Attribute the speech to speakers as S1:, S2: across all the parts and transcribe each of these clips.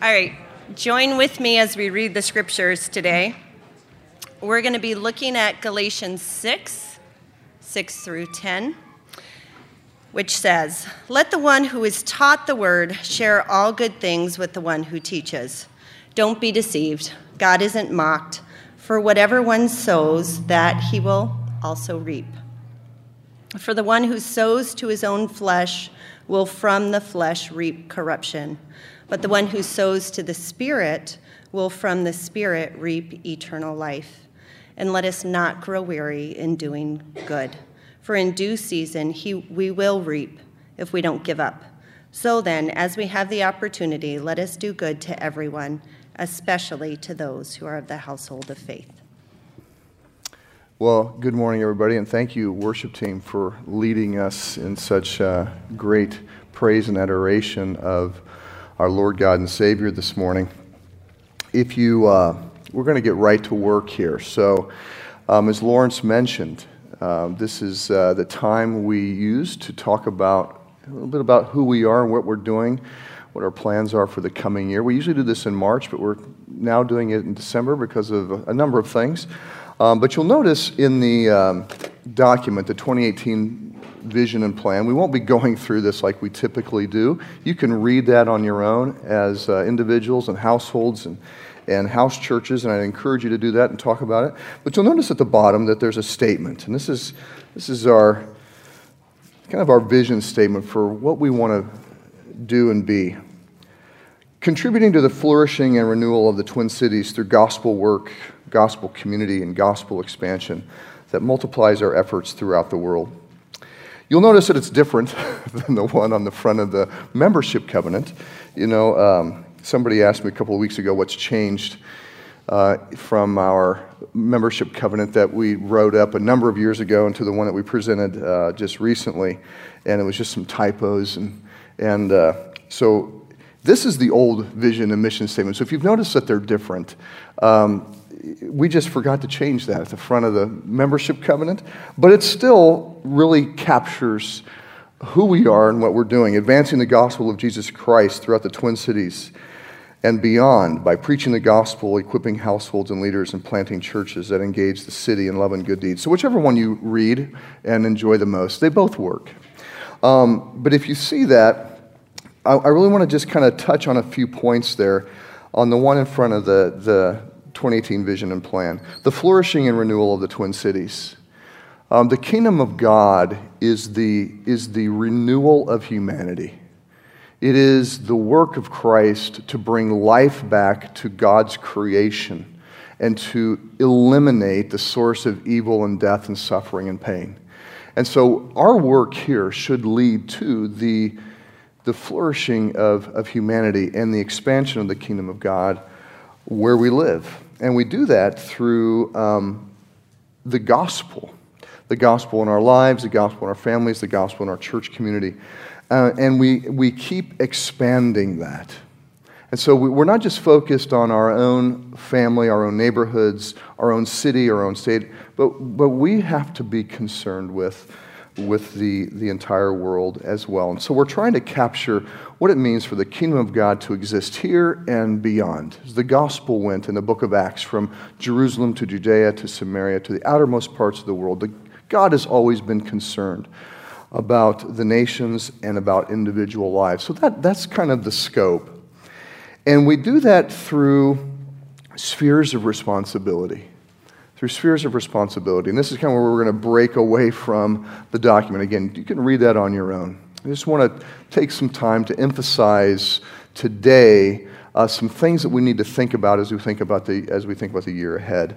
S1: All right, join with me as we read the scriptures today. We're going to be looking at Galatians 6 6 through 10, which says, Let the one who is taught the word share all good things with the one who teaches. Don't be deceived. God isn't mocked. For whatever one sows, that he will also reap. For the one who sows to his own flesh will from the flesh reap corruption, but the one who sows to the Spirit will from the Spirit reap eternal life. And let us not grow weary in doing good, for in due season he, we will reap if we don't give up. So then, as we have the opportunity, let us do good to everyone, especially to those who are of the household of faith.
S2: Well, good morning, everybody, and thank you, worship team, for leading us in such uh, great praise and adoration of our Lord God and Savior this morning. If you, uh, we're going to get right to work here. So, um, as Lawrence mentioned, uh, this is uh, the time we use to talk about a little bit about who we are and what we're doing, what our plans are for the coming year. We usually do this in March, but we're now doing it in December because of a number of things. Um, but you'll notice in the um, document, the 2018 vision and plan, we won't be going through this like we typically do. You can read that on your own as uh, individuals and households and, and house churches, and I'd encourage you to do that and talk about it. But you'll notice at the bottom that there's a statement, and this is, this is our kind of our vision statement for what we want to do and be. Contributing to the flourishing and renewal of the Twin Cities through gospel work, gospel community, and gospel expansion that multiplies our efforts throughout the world. You'll notice that it's different than the one on the front of the membership covenant. You know, um, somebody asked me a couple of weeks ago what's changed uh, from our membership covenant that we wrote up a number of years ago into the one that we presented uh, just recently, and it was just some typos and and uh, so this is the old vision and mission statement. So if you've noticed that they're different, um, we just forgot to change that at the front of the membership covenant, but it still really captures who we are and what we're doing, advancing the gospel of Jesus Christ throughout the Twin Cities and beyond by preaching the gospel, equipping households and leaders, and planting churches that engage the city in love and good deeds. So, whichever one you read and enjoy the most, they both work. Um, but if you see that, I, I really want to just kind of touch on a few points there. On the one in front of the, the 2018 vision and plan, the flourishing and renewal of the Twin Cities. Um, the kingdom of God is the, is the renewal of humanity. It is the work of Christ to bring life back to God's creation and to eliminate the source of evil and death and suffering and pain. And so our work here should lead to the, the flourishing of, of humanity and the expansion of the kingdom of God where we live. And we do that through um, the gospel the gospel in our lives, the gospel in our families, the gospel in our church community. Uh, and we, we keep expanding that. And so we, we're not just focused on our own family, our own neighborhoods, our own city, our own state, but, but we have to be concerned with, with the, the entire world as well. And so we're trying to capture what it means for the kingdom of God to exist here and beyond. As the gospel went in the book of Acts from Jerusalem to Judea to Samaria to the outermost parts of the world, the, God has always been concerned about the nations and about individual lives. So that, that's kind of the scope. And we do that through spheres of responsibility. Through spheres of responsibility. And this is kind of where we're going to break away from the document. Again, you can read that on your own. I just want to take some time to emphasize today uh, some things that we need to think about as we think about the, as we think about the year ahead.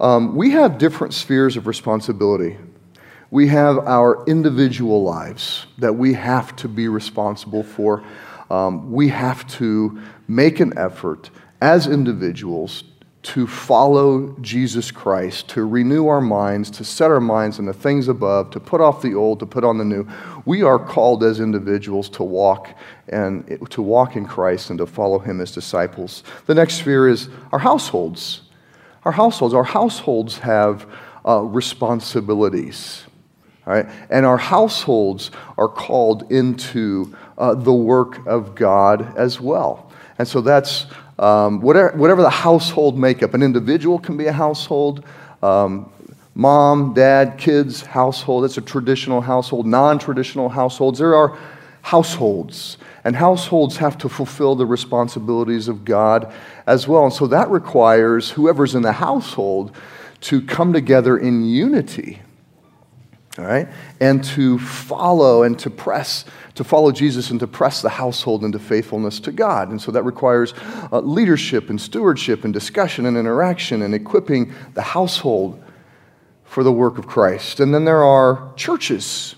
S2: Um, we have different spheres of responsibility we have our individual lives that we have to be responsible for. Um, we have to make an effort as individuals to follow Jesus Christ, to renew our minds, to set our minds on the things above, to put off the old, to put on the new. We are called as individuals to walk and to walk in Christ and to follow him as disciples. The next sphere is our households. Our households. Our households have uh, responsibilities. Right? And our households are called into uh, the work of God as well. And so that's um, whatever, whatever the household makeup. An individual can be a household. Um, mom, dad, kids, household. That's a traditional household. Non traditional households. There are households. And households have to fulfill the responsibilities of God as well. And so that requires whoever's in the household to come together in unity, all right, and to follow and to press, to follow Jesus and to press the household into faithfulness to God. And so that requires uh, leadership and stewardship and discussion and interaction and equipping the household for the work of Christ. And then there are churches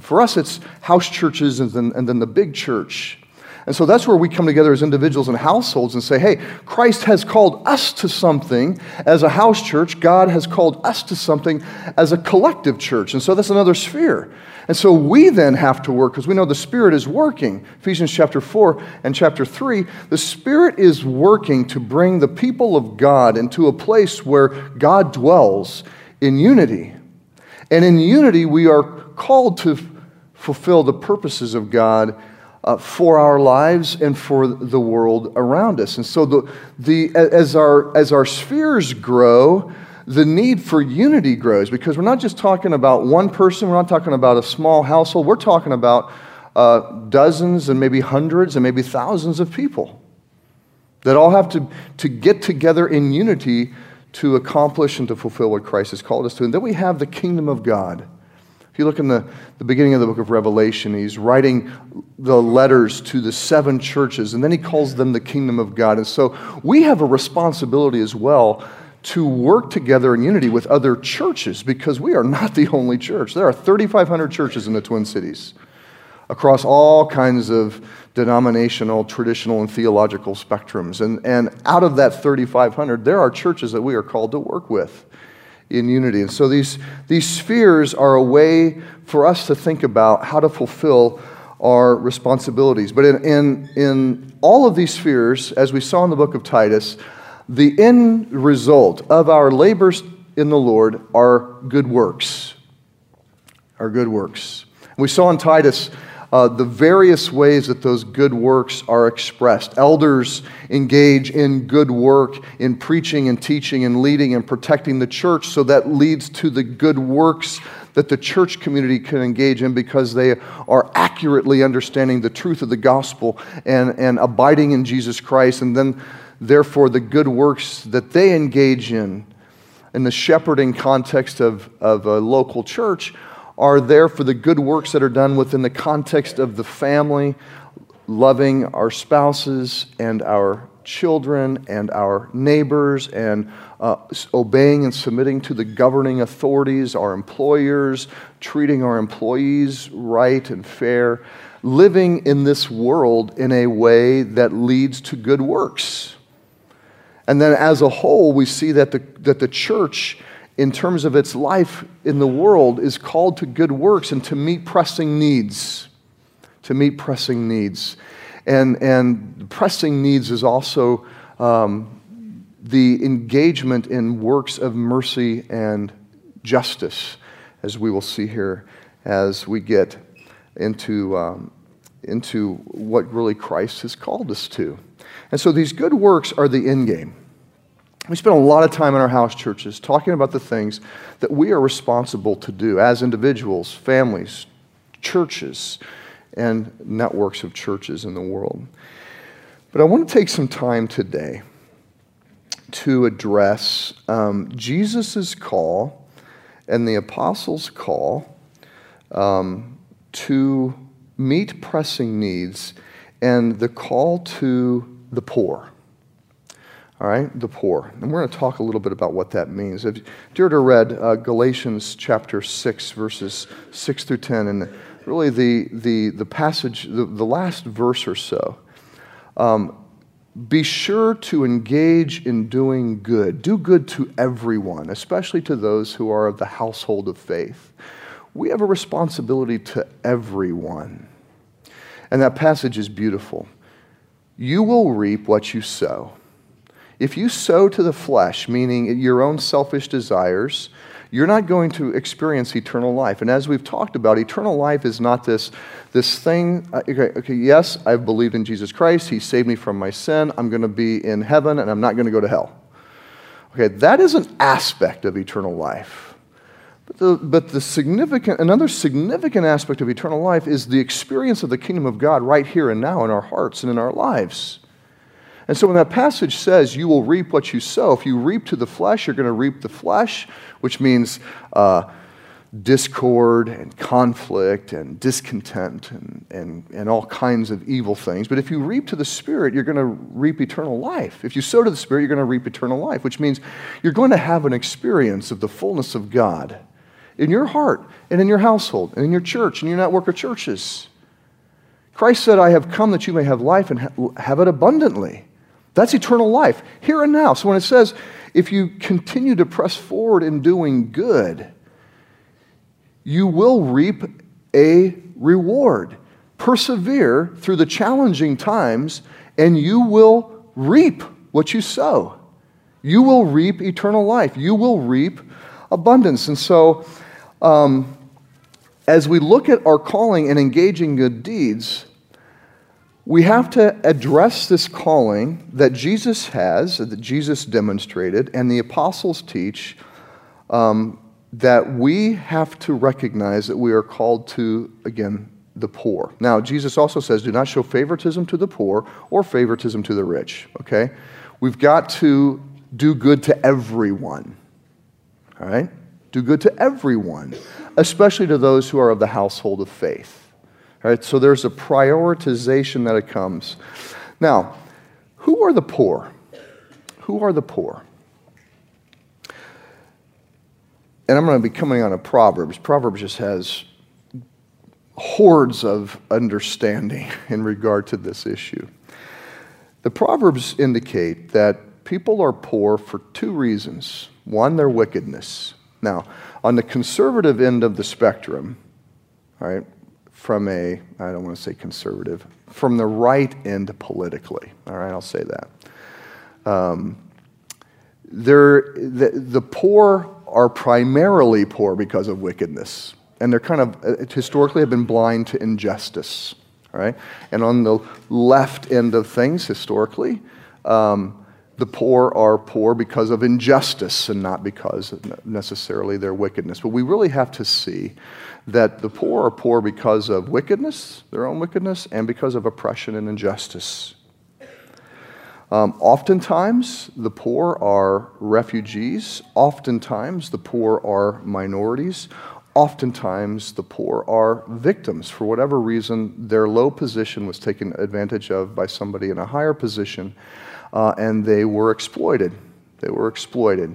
S2: for us, it's house churches and then, and then the big church. And so that's where we come together as individuals and households and say, hey, Christ has called us to something as a house church. God has called us to something as a collective church. And so that's another sphere. And so we then have to work because we know the Spirit is working. Ephesians chapter 4 and chapter 3, the Spirit is working to bring the people of God into a place where God dwells in unity. And in unity, we are called to fulfill the purposes of God uh, for our lives and for the world around us. And so, the, the, as, our, as our spheres grow, the need for unity grows because we're not just talking about one person, we're not talking about a small household, we're talking about uh, dozens and maybe hundreds and maybe thousands of people that all have to, to get together in unity to accomplish and to fulfill what Christ has called us to. And then we have the kingdom of God if you look in the, the beginning of the book of Revelation, he's writing the letters to the seven churches, and then he calls them the kingdom of God. And so we have a responsibility as well to work together in unity with other churches because we are not the only church. There are 3,500 churches in the Twin Cities across all kinds of denominational, traditional, and theological spectrums. And, and out of that 3,500, there are churches that we are called to work with in unity. And so these, these spheres are a way for us to think about how to fulfill our responsibilities. But in, in, in all of these spheres, as we saw in the book of Titus, the end result of our labors in the Lord are good works. Are good works. We saw in Titus uh, the various ways that those good works are expressed. Elders engage in good work in preaching and teaching and leading and protecting the church, so that leads to the good works that the church community can engage in because they are accurately understanding the truth of the gospel and, and abiding in Jesus Christ. And then, therefore, the good works that they engage in in the shepherding context of, of a local church are there for the good works that are done within the context of the family, loving our spouses and our children and our neighbors and uh, obeying and submitting to the governing authorities, our employers, treating our employees right and fair, living in this world in a way that leads to good works. And then as a whole, we see that the, that the church in terms of its life in the world, is called to good works and to meet pressing needs. To meet pressing needs. And, and pressing needs is also um, the engagement in works of mercy and justice, as we will see here as we get into, um, into what really Christ has called us to. And so these good works are the end game. We spend a lot of time in our house churches talking about the things that we are responsible to do as individuals, families, churches, and networks of churches in the world. But I want to take some time today to address um, Jesus' call and the apostles' call um, to meet pressing needs and the call to the poor all right, the poor. And we're going to talk a little bit about what that means. If ever read uh, Galatians chapter 6, verses 6 through 10, and really the, the, the passage, the, the last verse or so, um, be sure to engage in doing good. Do good to everyone, especially to those who are of the household of faith. We have a responsibility to everyone. And that passage is beautiful. You will reap what you sow. If you sow to the flesh, meaning your own selfish desires, you're not going to experience eternal life. And as we've talked about, eternal life is not this, this thing. Uh, okay, okay, yes, I've believed in Jesus Christ. He saved me from my sin. I'm going to be in heaven and I'm not going to go to hell. Okay, that is an aspect of eternal life. But the, but the significant, another significant aspect of eternal life is the experience of the kingdom of God right here and now in our hearts and in our lives. And so when that passage says you will reap what you sow, if you reap to the flesh, you're going to reap the flesh, which means uh, discord and conflict and discontent and, and, and all kinds of evil things. But if you reap to the Spirit, you're going to reap eternal life. If you sow to the Spirit, you're going to reap eternal life, which means you're going to have an experience of the fullness of God in your heart and in your household and in your church and your network of churches. Christ said, I have come that you may have life and have it abundantly. That's eternal life, here and now. So when it says, if you continue to press forward in doing good, you will reap a reward. Persevere through the challenging times, and you will reap what you sow. You will reap eternal life. You will reap abundance. And so, um, as we look at our calling and engaging good deeds, we have to address this calling that Jesus has, that Jesus demonstrated, and the apostles teach um, that we have to recognize that we are called to, again, the poor. Now, Jesus also says, do not show favoritism to the poor or favoritism to the rich, okay? We've got to do good to everyone, all right? Do good to everyone, especially to those who are of the household of faith. Right? So there's a prioritization that it comes. Now, who are the poor? Who are the poor? And I'm going to be coming on a Proverbs. Proverbs just has hordes of understanding in regard to this issue. The Proverbs indicate that people are poor for two reasons. One, their wickedness. Now, on the conservative end of the spectrum, right, from a, I don't want to say conservative, from the right end politically. All right, I'll say that. Um, the, the poor are primarily poor because of wickedness. And they're kind of, uh, historically, have been blind to injustice. All right? And on the left end of things, historically, um, the poor are poor because of injustice and not because necessarily their wickedness. But we really have to see that the poor are poor because of wickedness, their own wickedness, and because of oppression and injustice. Um, oftentimes, the poor are refugees. Oftentimes, the poor are minorities. Oftentimes, the poor are victims. For whatever reason, their low position was taken advantage of by somebody in a higher position, uh, and they were exploited. They were exploited.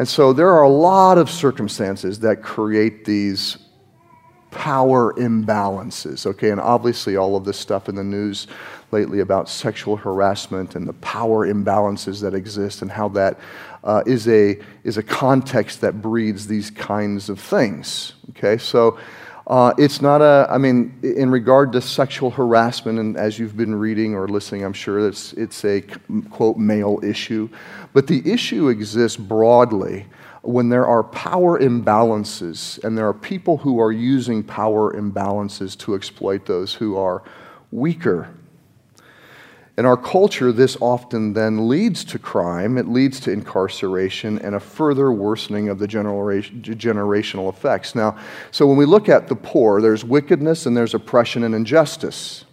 S2: And so, there are a lot of circumstances that create these power imbalances, okay? And obviously, all of this stuff in the news lately about sexual harassment and the power imbalances that exist and how that uh, is a, is a context that breeds these kinds of things, okay? So, uh, it's not a, I mean, in regard to sexual harassment, and as you've been reading or listening, I'm sure it's, it's a quote male issue. But the issue exists broadly when there are power imbalances and there are people who are using power imbalances to exploit those who are weaker. In our culture, this often then leads to crime, it leads to incarceration and a further worsening of the generational effects. Now, so when we look at the poor, there's wickedness and there's oppression and injustice.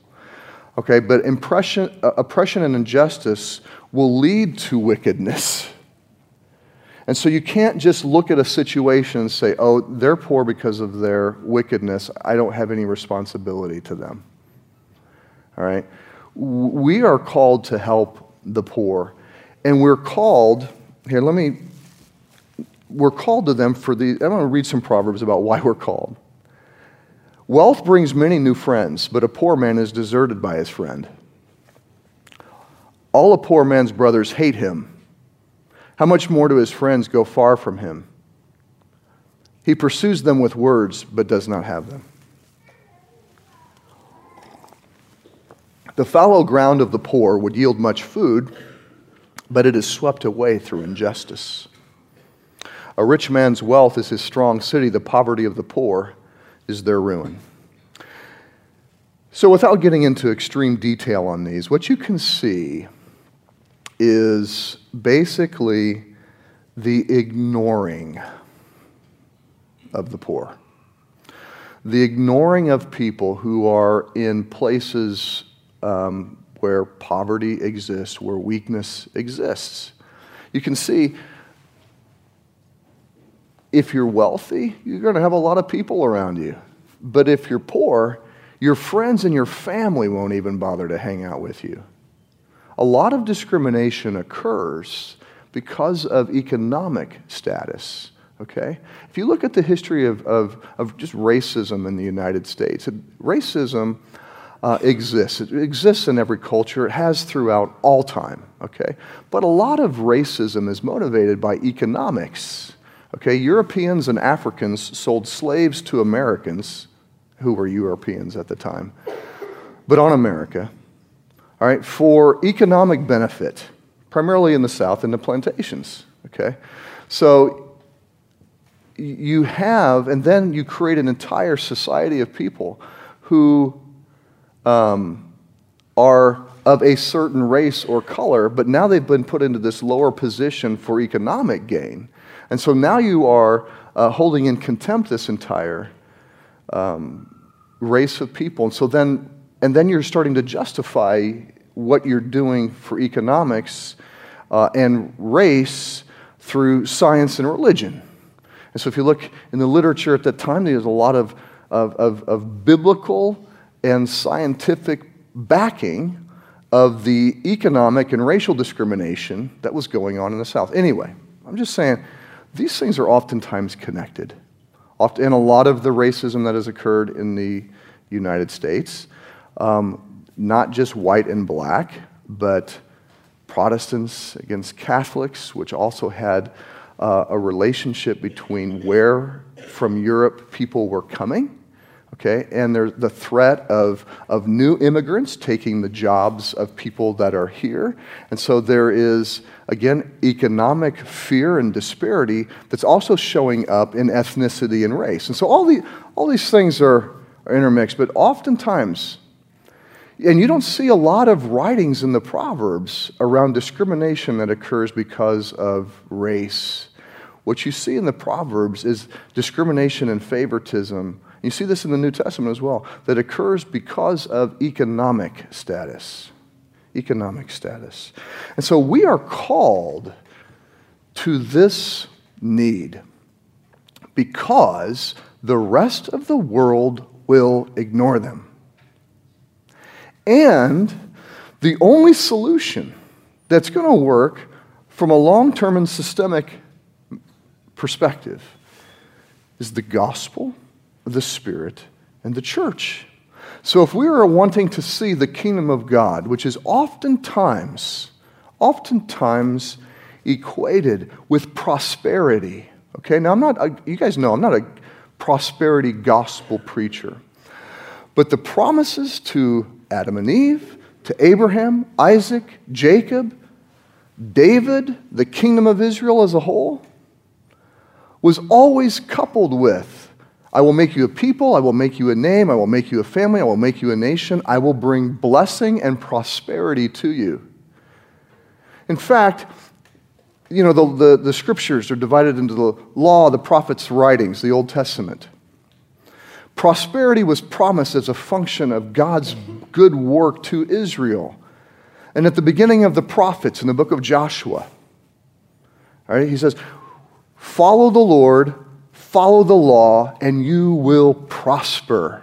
S2: Okay, but impression, uh, oppression and injustice will lead to wickedness. And so you can't just look at a situation and say, oh, they're poor because of their wickedness. I don't have any responsibility to them. All right? We are called to help the poor. And we're called, here, let me, we're called to them for the, I'm going to read some Proverbs about why we're called. Wealth brings many new friends, but a poor man is deserted by his friend. All a poor man's brothers hate him how much more do his friends go far from him? He pursues them with words, but does not have them. The fallow ground of the poor would yield much food, but it is swept away through injustice. A rich man's wealth is his strong city, the poverty of the poor is their ruin. So, without getting into extreme detail on these, what you can see is basically the ignoring of the poor. The ignoring of people who are in places um, where poverty exists, where weakness exists. You can see if you're wealthy, you're going to have a lot of people around you. But if you're poor, your friends and your family won't even bother to hang out with you. A lot of discrimination occurs because of economic status. Okay? If you look at the history of, of, of just racism in the United States, racism uh, exists. It exists in every culture, it has throughout all time. Okay? But a lot of racism is motivated by economics. Okay? Europeans and Africans sold slaves to Americans, who were Europeans at the time, but on America, all right, for economic benefit, primarily in the South in the plantations. Okay? So you have, and then you create an entire society of people who um, are of a certain race or color, but now they've been put into this lower position for economic gain. And so now you are uh, holding in contempt this entire um, race of people. And so then, and then you're starting to justify what you're doing for economics uh, and race through science and religion. And so, if you look in the literature at that time, there's a lot of, of, of, of biblical and scientific backing of the economic and racial discrimination that was going on in the South. Anyway, I'm just saying these things are oftentimes connected. Often, and a lot of the racism that has occurred in the United States, um, not just white and black, but Protestants against Catholics, which also had uh, a relationship between where from Europe people were coming. Okay, and there's the threat of, of new immigrants taking the jobs of people that are here. And so there is, again, economic fear and disparity that's also showing up in ethnicity and race. And so all, the, all these things are, are intermixed, but oftentimes, and you don't see a lot of writings in the Proverbs around discrimination that occurs because of race what you see in the Proverbs is discrimination and favoritism. You see this in the New Testament as well, that occurs because of economic status. Economic status. And so we are called to this need because the rest of the world will ignore them. And the only solution that's going to work from a long term and systemic perspective is the gospel, the Spirit, and the church. So if we are wanting to see the kingdom of God, which is oftentimes, oftentimes equated with prosperity, okay? Now I'm not, you guys know I'm not a prosperity gospel preacher. But the promises to Adam and Eve, to Abraham, Isaac, Jacob, David, the kingdom of Israel as a whole, was always coupled with I will make you a people, I will make you a name, I will make you a family, I will make you a nation, I will bring blessing and prosperity to you. In fact, you know, the, the, the scriptures are divided into the law, the prophets' writings, the Old Testament. Prosperity was promised as a function of God's good work to Israel. And at the beginning of the prophets in the book of Joshua, all right, he says, Follow the Lord, follow the law, and you will prosper.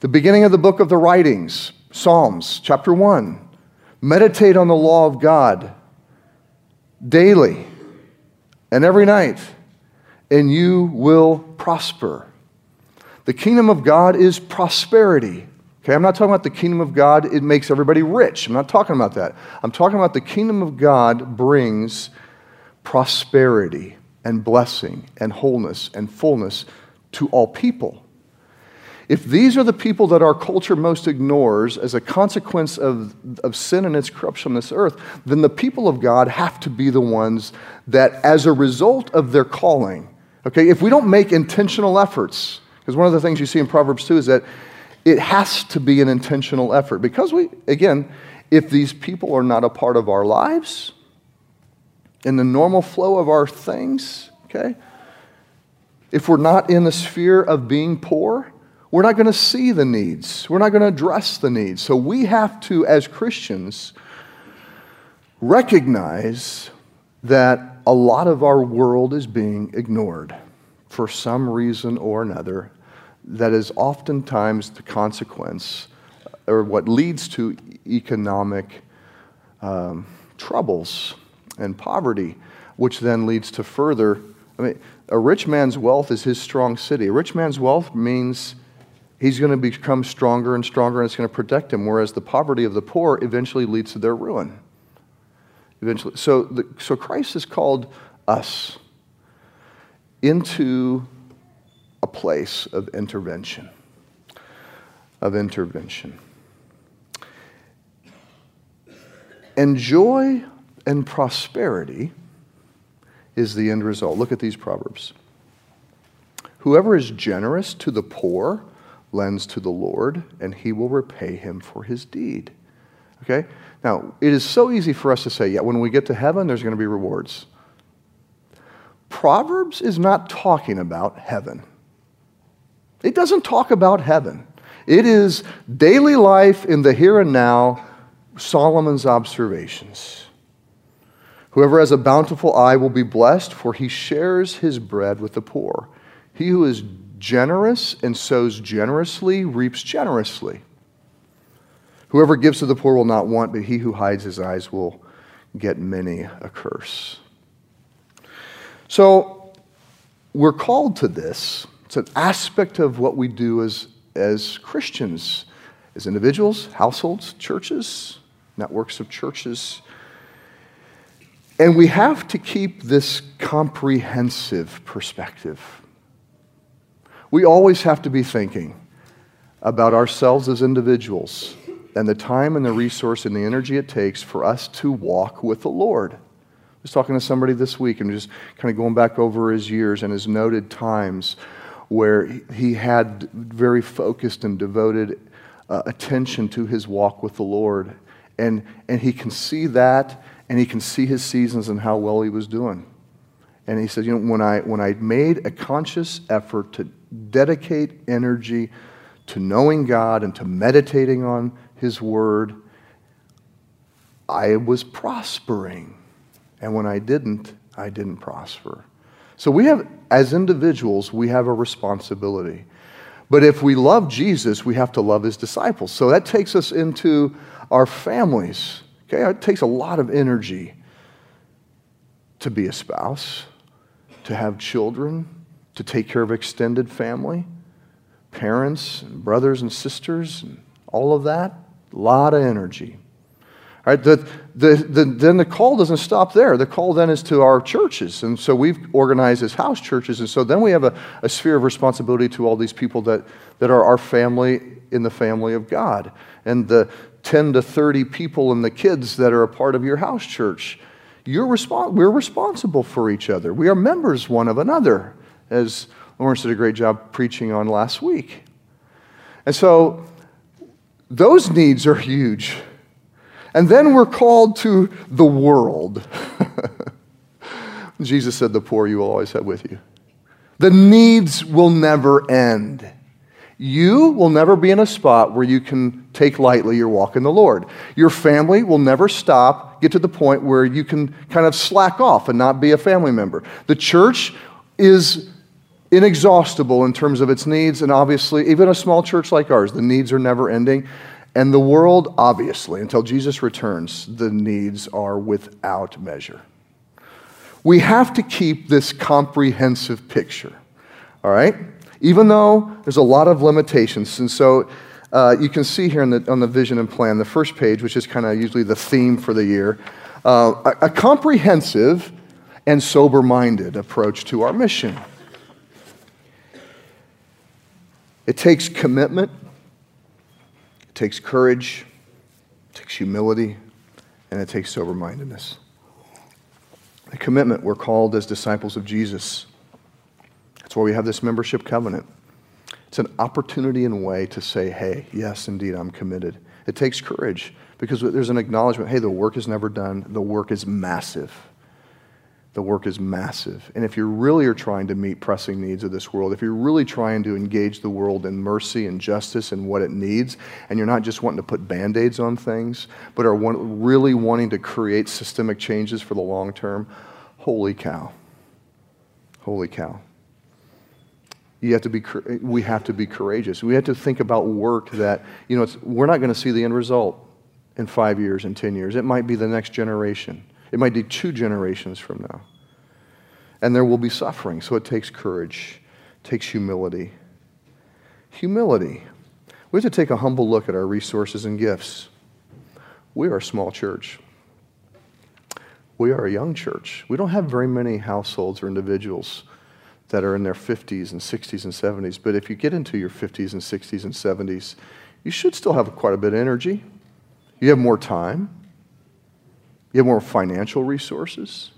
S2: The beginning of the book of the writings, Psalms, chapter 1. Meditate on the law of God daily and every night, and you will prosper. The kingdom of God is prosperity. Okay, I'm not talking about the kingdom of God, it makes everybody rich. I'm not talking about that. I'm talking about the kingdom of God brings prosperity and blessing and wholeness and fullness to all people. if these are the people that our culture most ignores as a consequence of, of sin and its corruption on this earth, then the people of God have to be the ones that, as a result of their calling, okay, if we don't make intentional efforts, because one of the things you see in Proverbs 2 is that it has to be an intentional effort. Because we, again, if these people are not a part of our lives, in the normal flow of our things, okay, if we're not in the sphere of being poor, we're not going to see the needs. We're not going to address the needs. So we have to, as Christians, recognize that a lot of our world is being ignored for some reason or another that is oftentimes the consequence or what leads to economic um, troubles and poverty, which then leads to further. I mean, a rich man's wealth is his strong city. A rich man's wealth means he's going to become stronger and stronger and it's going to protect him, whereas the poverty of the poor eventually leads to their ruin. Eventually. So, the, so Christ has called us into a place of intervention. Of intervention. And joy and prosperity is the end result. Look at these proverbs. Whoever is generous to the poor lends to the Lord, and he will repay him for his deed. Okay? Now, it is so easy for us to say, yeah, when we get to heaven, there's going to be rewards. Proverbs is not talking about heaven. It doesn't talk about heaven. It is daily life in the here and now, Solomon's observations. Whoever has a bountiful eye will be blessed, for he shares his bread with the poor. He who is generous and sows generously reaps generously. Whoever gives to the poor will not want, but he who hides his eyes will get many a curse. So, we're called to this. It's an aspect of what we do as, as Christians, as individuals, households, churches, networks of churches. And we have to keep this comprehensive perspective. We always have to be thinking about ourselves as individuals and the time and the resource and the energy it takes for us to walk with the Lord. I was talking to somebody this week and just kind of going back over his years and his noted times where he had very focused and devoted uh, attention to his walk with the Lord. And, and he can see that and he can see his seasons and how well he was doing. And he said, You know, when I, when I made a conscious effort to dedicate energy to knowing God and to meditating on his word, I was prospering. And when I didn't, I didn't prosper. So we have, as individuals, we have a responsibility. But if we love Jesus, we have to love his disciples. So that takes us into our families. Okay, it takes a lot of energy to be a spouse, to have children, to take care of extended family, parents, and brothers and sisters, and all of that. A lot of energy. All right, the, the, the, then the call doesn't stop there. The call then is to our churches. And so we've organized as house churches. And so then we have a, a sphere of responsibility to all these people that, that are our family in the family of God. And the, 10 to 30 people and the kids that are a part of your house church. You're respons- we're responsible for each other. We are members one of another, as Lawrence did a great job preaching on last week. And so those needs are huge. And then we're called to the world. Jesus said, The poor you will always have with you. The needs will never end. You will never be in a spot where you can take lightly your walk in the Lord. Your family will never stop, get to the point where you can kind of slack off and not be a family member. The church is inexhaustible in terms of its needs, and obviously, even a small church like ours, the needs are never ending. And the world, obviously, until Jesus returns, the needs are without measure. We have to keep this comprehensive picture, all right? Even though there's a lot of limitations. And so uh, you can see here the, on the vision and plan, the first page, which is kind of usually the theme for the year, uh, a, a comprehensive and sober minded approach to our mission. It takes commitment, it takes courage, it takes humility, and it takes sober mindedness. The commitment, we're called as disciples of Jesus. That's why we have this membership covenant. It's an opportunity and way to say, hey, yes, indeed, I'm committed. It takes courage because there's an acknowledgement hey, the work is never done, the work is massive. The work is massive. And if you really are trying to meet pressing needs of this world, if you're really trying to engage the world in mercy and justice and what it needs, and you're not just wanting to put band aids on things, but are really wanting to create systemic changes for the long term, holy cow. Holy cow. You have to be, we have to be courageous. We have to think about work that, you know, we're not going to see the end result in five years and 10 years. It might be the next generation. It might be two generations from now. And there will be suffering, so it takes courage, it takes humility. Humility. We have to take a humble look at our resources and gifts. We are a small church. We are a young church. We don't have very many households or individuals that are in their 50s and 60s and 70s. But if you get into your 50s and 60s and 70s, you should still have quite a bit of energy. You have more time. You have more financial resources.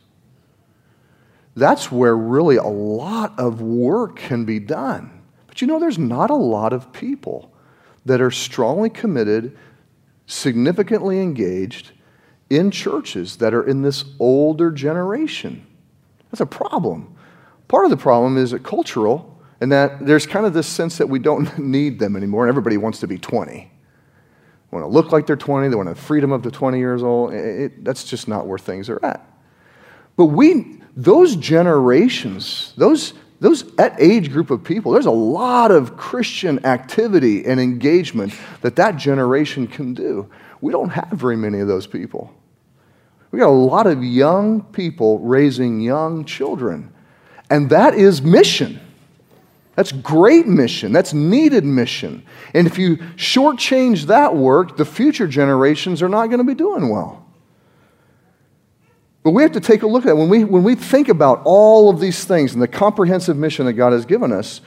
S2: That's where really a lot of work can be done. But you know, there's not a lot of people that are strongly committed, significantly engaged in churches that are in this older generation. That's a problem. Part of the problem is cultural, and that there's kind of this sense that we don't need them anymore, and everybody wants to be 20. They want to look like they're 20, they want the freedom of the 20 years old. It, it, that's just not where things are at. But we, those generations, those, those age group of people, there's a lot of Christian activity and engagement that that generation can do. We don't have very many of those people. We got a lot of young people raising young children. And that is mission. That's great mission. That's needed mission. And if you shortchange that work, the future generations are not going to be doing well. But we have to take a look at it. When we, when we think about all of these things and the comprehensive mission that God has given us,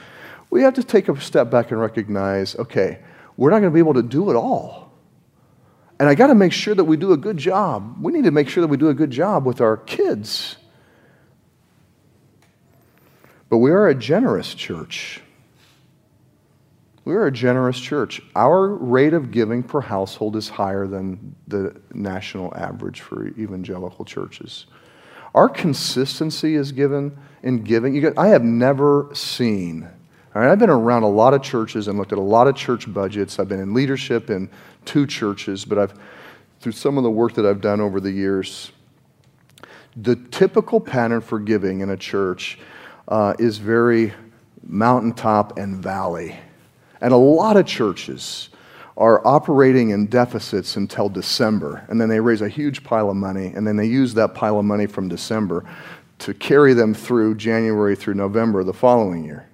S2: we have to take a step back and recognize okay, we're not going to be able to do it all. And I got to make sure that we do a good job. We need to make sure that we do a good job with our kids but we are a generous church. We are a generous church. Our rate of giving per household is higher than the national average for evangelical churches. Our consistency is given in giving. I have never seen, all right, I've been around a lot of churches and looked at a lot of church budgets. I've been in leadership in two churches, but I've, through some of the work that I've done over the years, the typical pattern for giving in a church uh, is very mountaintop and valley. And a lot of churches are operating in deficits until December, and then they raise a huge pile of money, and then they use that pile of money from December to carry them through January through November the following year.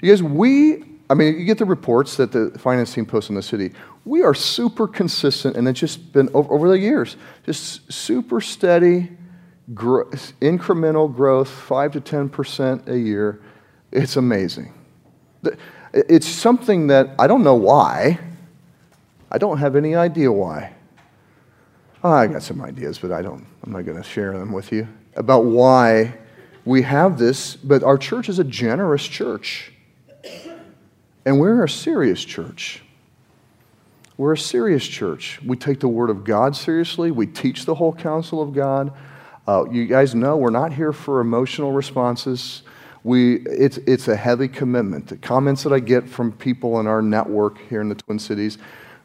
S2: Because we, I mean, you get the reports that the finance team posts in the city. We are super consistent, and it's just been over, over the years, just super steady, incremental growth, 5 to 10% a year. It's amazing. It's something that I don't know why. I don't have any idea why. Oh, I got some ideas, but I don't, I'm not going to share them with you about why we have this. But our church is a generous church. And we're a serious church. We're a serious church. We take the Word of God seriously. We teach the whole counsel of God. Uh, you guys know we're not here for emotional responses. We, it's, it's a heavy commitment. The comments that I get from people in our network here in the Twin Cities,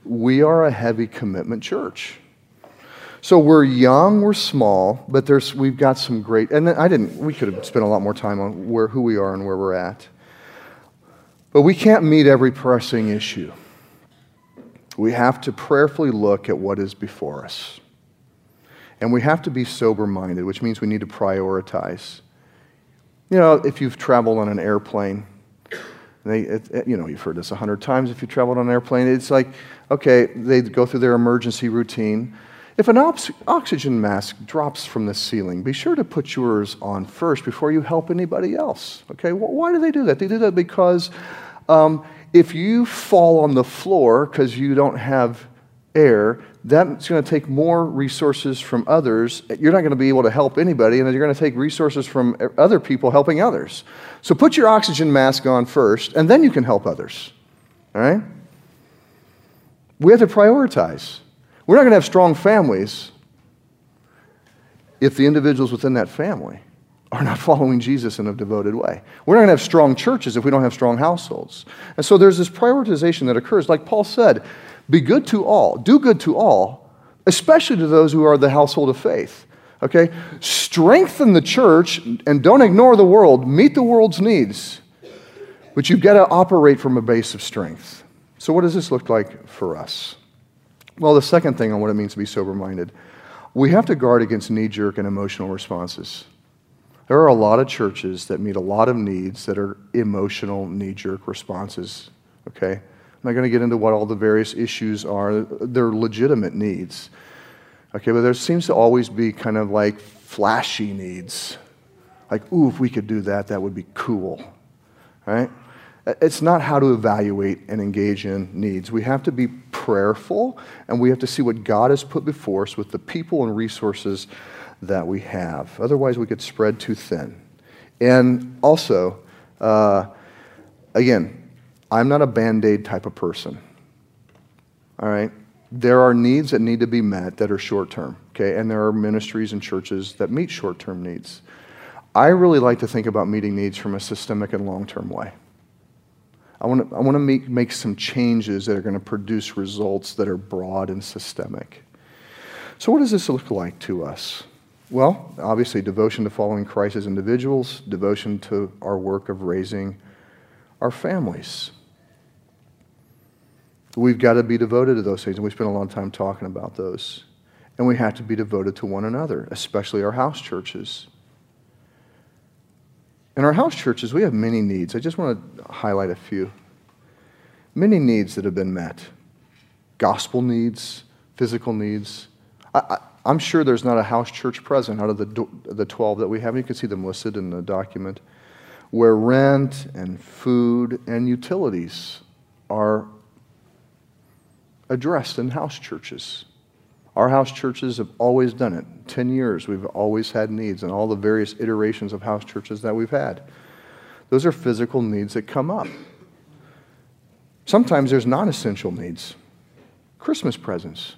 S2: we are a heavy commitment church. So we're young, we're small, but there's, we've got some great, and I didn't, we could have spent a lot more time on where, who we are and where we're at. But we can't meet every pressing issue. We have to prayerfully look at what is before us. And we have to be sober minded, which means we need to prioritize. You know, if you've traveled on an airplane, they, it, you know, you've heard this a hundred times if you traveled on an airplane. It's like, okay, they go through their emergency routine. If an oxygen mask drops from the ceiling, be sure to put yours on first before you help anybody else. Okay, well, why do they do that? They do that because um, if you fall on the floor because you don't have air, that's going to take more resources from others. You're not going to be able to help anybody, and you're going to take resources from other people helping others. So put your oxygen mask on first, and then you can help others. All right? We have to prioritize. We're not going to have strong families if the individuals within that family are not following Jesus in a devoted way. We're not going to have strong churches if we don't have strong households. And so there's this prioritization that occurs. Like Paul said, be good to all, do good to all, especially to those who are the household of faith. Okay? Strengthen the church and don't ignore the world. Meet the world's needs. But you've got to operate from a base of strength. So, what does this look like for us? Well, the second thing on what it means to be sober minded, we have to guard against knee jerk and emotional responses. There are a lot of churches that meet a lot of needs that are emotional knee jerk responses. Okay? I'm not going to get into what all the various issues are, they're legitimate needs. Okay, but there seems to always be kind of like flashy needs. Like, ooh, if we could do that, that would be cool. Right? It's not how to evaluate and engage in needs. We have to be prayerful and we have to see what God has put before us with the people and resources that we have. Otherwise, we could spread too thin. And also, uh, again, I'm not a band aid type of person. All right? There are needs that need to be met that are short term, okay? And there are ministries and churches that meet short term needs. I really like to think about meeting needs from a systemic and long term way. I want to, I want to make, make some changes that are going to produce results that are broad and systemic. So, what does this look like to us? Well, obviously, devotion to following Christ as individuals, devotion to our work of raising our families. We've got to be devoted to those things, and we spend a lot of time talking about those. And we have to be devoted to one another, especially our house churches. In our house churches, we have many needs. I just want to highlight a few. Many needs that have been met gospel needs, physical needs. I, I'm sure there's not a house church present out of the, the 12 that we have. You can see them listed in the document where rent and food and utilities are addressed in house churches. Our house churches have always done it. 10 years, we've always had needs, and all the various iterations of house churches that we've had. Those are physical needs that come up. Sometimes there's non essential needs Christmas presents.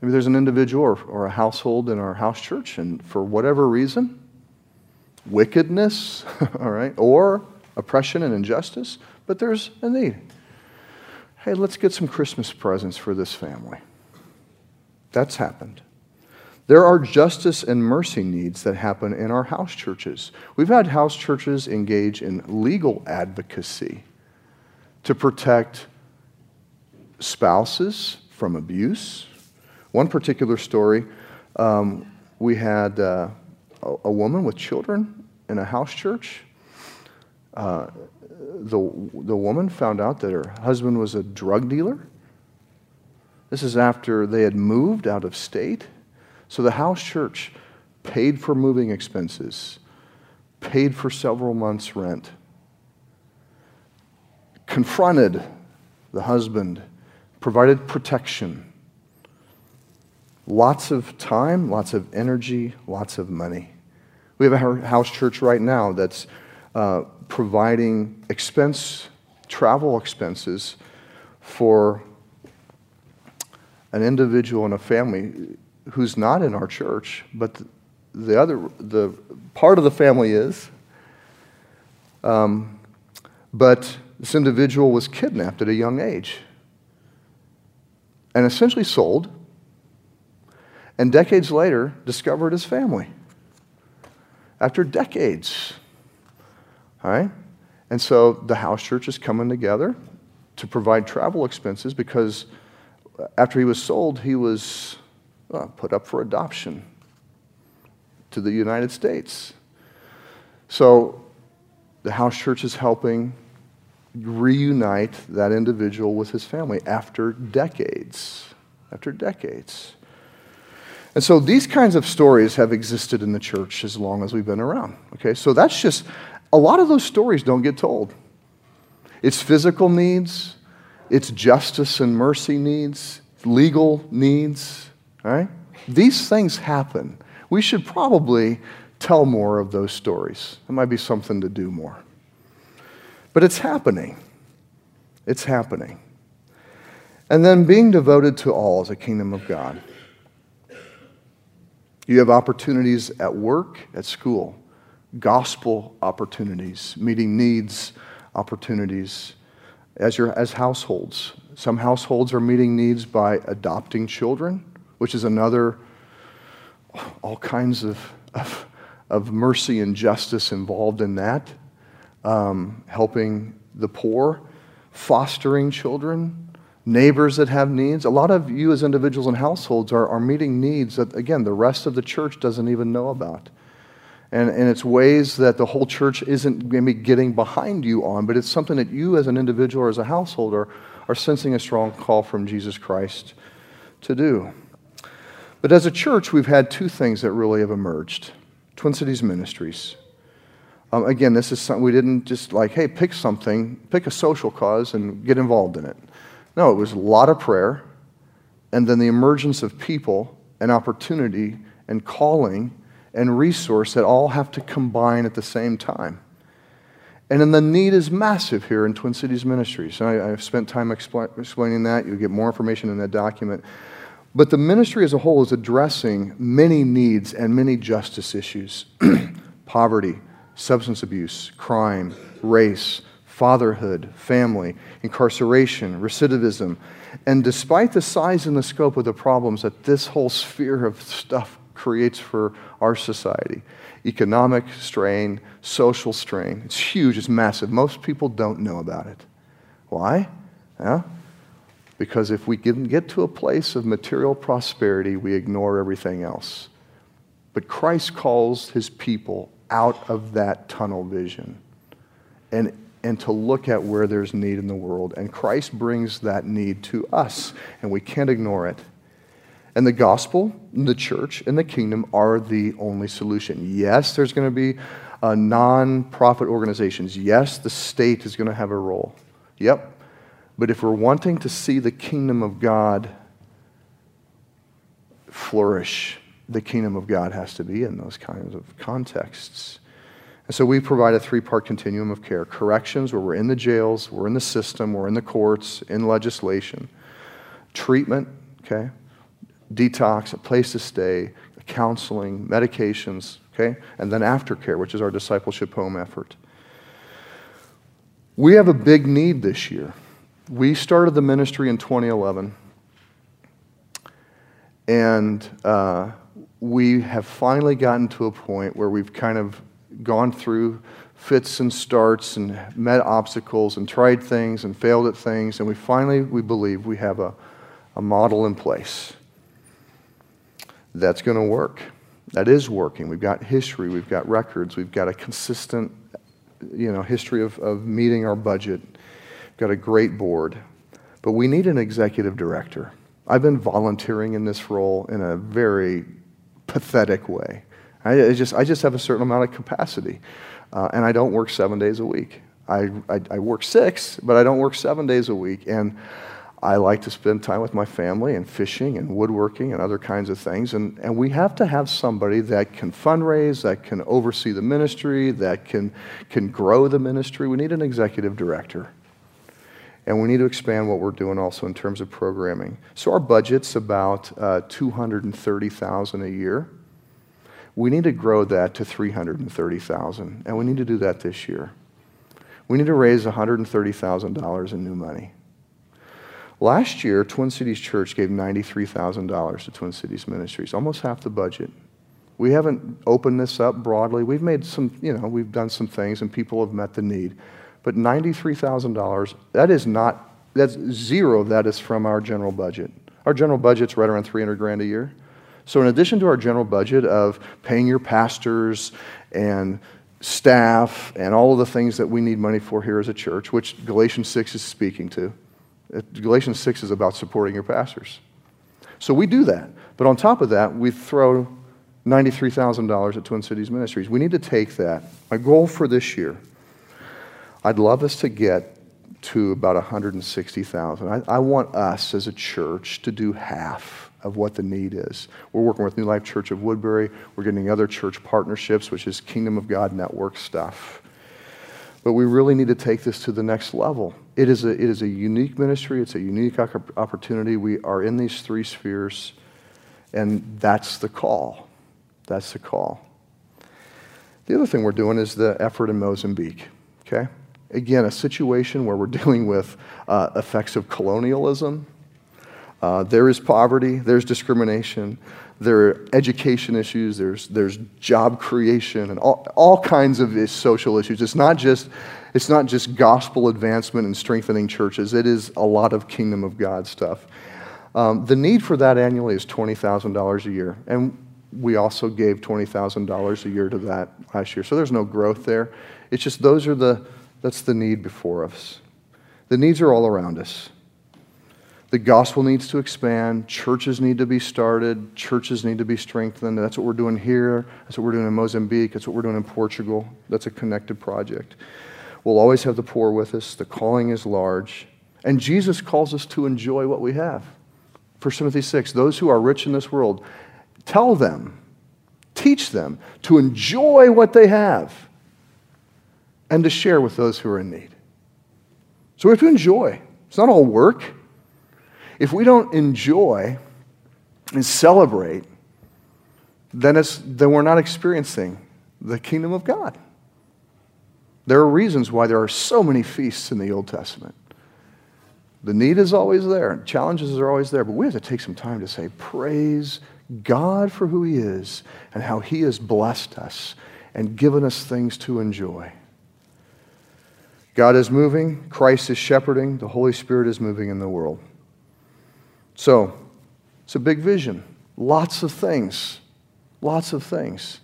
S2: Maybe there's an individual or, or a household in our house church, and for whatever reason, wickedness, all right, or oppression and injustice, but there's a need. Hey, let's get some Christmas presents for this family. That's happened. There are justice and mercy needs that happen in our house churches. We've had house churches engage in legal advocacy to protect spouses from abuse, one particular story, um, we had uh, a, woman with children in a house church. Uh, the, the woman found out that her husband was a drug dealer. This is after they had moved out of state. So the house church paid for moving expenses, paid for several months' rent, confronted the husband, provided protection Lots of time, lots of energy, lots of money. We have a house church right now that's uh, providing expense, travel expenses for an individual and a family who's not in our church, but the other, the part of the family is. Um, but this individual was kidnapped at a young age and essentially sold and decades later discovered his family. After decades. All right? And so the house church is coming together to provide travel expenses because after he was sold, he was well, put up for adoption to the United States. So the house church is helping reunite that individual with his family after decades. After decades. And so these kinds of stories have existed in the church as long as we've been around. Okay, so that's just a lot of those stories don't get told. It's physical needs, it's justice and mercy needs, legal needs, right? These things happen. We should probably tell more of those stories. It might be something to do more. But it's happening. It's happening. And then being devoted to all as a kingdom of God. You have opportunities at work, at school, gospel opportunities, meeting needs opportunities as, your, as households. Some households are meeting needs by adopting children, which is another, all kinds of, of, of mercy and justice involved in that. Um, helping the poor, fostering children, neighbors that have needs. A lot of you as individuals and households are, are meeting needs that, again, the rest of the church doesn't even know about. And, and it's ways that the whole church isn't maybe getting behind you on, but it's something that you as an individual or as a household are, are sensing a strong call from Jesus Christ to do. But as a church, we've had two things that really have emerged Twin Cities Ministries. Um, again, this is something we didn't just like, hey, pick something, pick a social cause and get involved in it. No, it was a lot of prayer, and then the emergence of people and opportunity and calling and resource that all have to combine at the same time. And then the need is massive here in Twin Cities Ministries. I, have spent time expl- explaining that. You'll get more information in that document. But the ministry as a whole is addressing many needs and many justice issues poverty, substance abuse, crime, race, fatherhood, family, incarceration, recidivism. And despite the size and the scope of the problems that this whole sphere of stuff creates for our society economic strain, social strain it's huge, it's massive. Most people don't know about it. Why? Yeah? Because if we get to a place of material prosperity, we ignore everything else. But Christ calls his people out of that tunnel vision. And and to look at where there's need in the world. And Christ brings that need to us, and we can't ignore it. And the gospel, the church, and the kingdom are the only solution. Yes, there's going to be uh, non profit organizations. Yes, the state is going to have a role. Yep. But if we're wanting to see the kingdom of God flourish, the kingdom of God has to be in those kinds of contexts. And so we provide a three part continuum of care corrections, where we're in the jails, we're in the system, we're in the courts, in legislation, treatment, okay, detox, a place to stay, counseling, medications, okay, and then aftercare, which is our discipleship home effort. We have a big need this year. We started the ministry in 2011, and uh, we have finally gotten to a point where we've kind of gone through fits and starts and met obstacles and tried things and failed at things, and we finally, we believe, we have a, a model in place that's going to work. That is working. We've got history, we've got records, we've got a consistent you know, history of, of meeting our budget, we've got a great board. But we need an executive director. I've been volunteering in this role in a very pathetic way. I, just, I just have a certain amount of capacity. Uh, and I don't work seven days a week. I, I, I, work six, but I don't work seven days a week. And I like to spend time with my family and fishing and woodworking and other kinds of things. And, and we have to have somebody that can fundraise, that can oversee the ministry, that can, can grow the ministry. We need an executive director. And we need to expand what we're doing also in terms of programming. So our budget's about uh, 230000 a year. We need to grow that to 330,000, and we need to do that this year. We need to raise $130,000 in new money. Last year, Twin Cities Church gave $93,000 to Twin Cities Ministries, almost half the budget. We haven't opened this up broadly. We've made some, you know, we've done some things and people have met the need. But $93,000, that is not, that's zero that is from our general budget. Our general budget's right around 300 grand a year. So, in addition to our general budget of paying your pastors and staff and all of the things that we need money for here as a church, which Galatians 6 is speaking to, Galatians 6 is about supporting your pastors. So, we do that. But on top of that, we throw $93,000 at Twin Cities Ministries. We need to take that. My goal for this year, I'd love us to get to about 160,000. I, I want us as a church to do half of what the need is. We're working with New Life Church of Woodbury. We're getting other church partnerships, which is Kingdom of God network stuff. But we really need to take this to the next level. It is a, it is a unique ministry, it's a unique opportunity. We are in these three spheres, and that's the call. That's the call. The other thing we're doing is the effort in Mozambique, okay? Again, a situation where we're dealing with uh, effects of colonialism. Uh, there is poverty, there's discrimination, there are education issues, there's, there's job creation, and all, all kinds of social issues. It's not, just, it's not just gospel advancement and strengthening churches, it is a lot of kingdom of God stuff. Um, the need for that annually is $20,000 a year. And we also gave $20,000 a year to that last year. So there's no growth there. It's just those are the, that's the need before us. The needs are all around us. The gospel needs to expand. Churches need to be started. Churches need to be strengthened. That's what we're doing here. That's what we're doing in Mozambique. That's what we're doing in Portugal. That's a connected project. We'll always have the poor with us. The calling is large. And Jesus calls us to enjoy what we have. 1 Timothy 6 Those who are rich in this world, tell them, teach them to enjoy what they have and to share with those who are in need. So we have to enjoy. It's not all work. If we don't enjoy and celebrate, then, it's, then we're not experiencing the kingdom of God. There are reasons why there are so many feasts in the Old Testament. The need is always there, challenges are always there, but we have to take some time to say, Praise God for who He is and how He has blessed us and given us things to enjoy. God is moving, Christ is shepherding, the Holy Spirit is moving in the world. So, it's a big vision. Lots of things. Lots of things.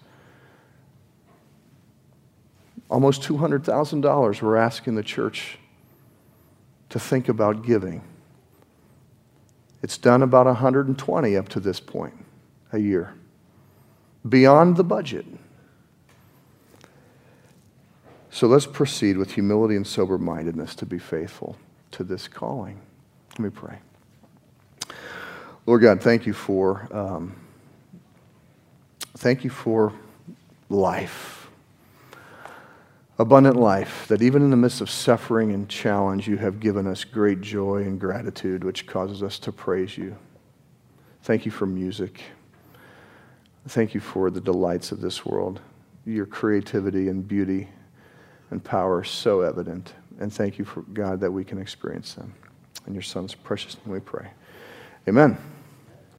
S2: Almost $200,000 we're asking the church to think about giving. It's done about 120 up to this point a year, beyond the budget. So let's proceed with humility and sober mindedness to be faithful to this calling. Let me pray. Lord God, thank you for um, thank you for life, abundant life. That even in the midst of suffering and challenge, you have given us great joy and gratitude, which causes us to praise you. Thank you for music. Thank you for the delights of this world. Your creativity and beauty and power so evident. And thank you for God that we can experience them. In your Son's precious name we pray. Amen.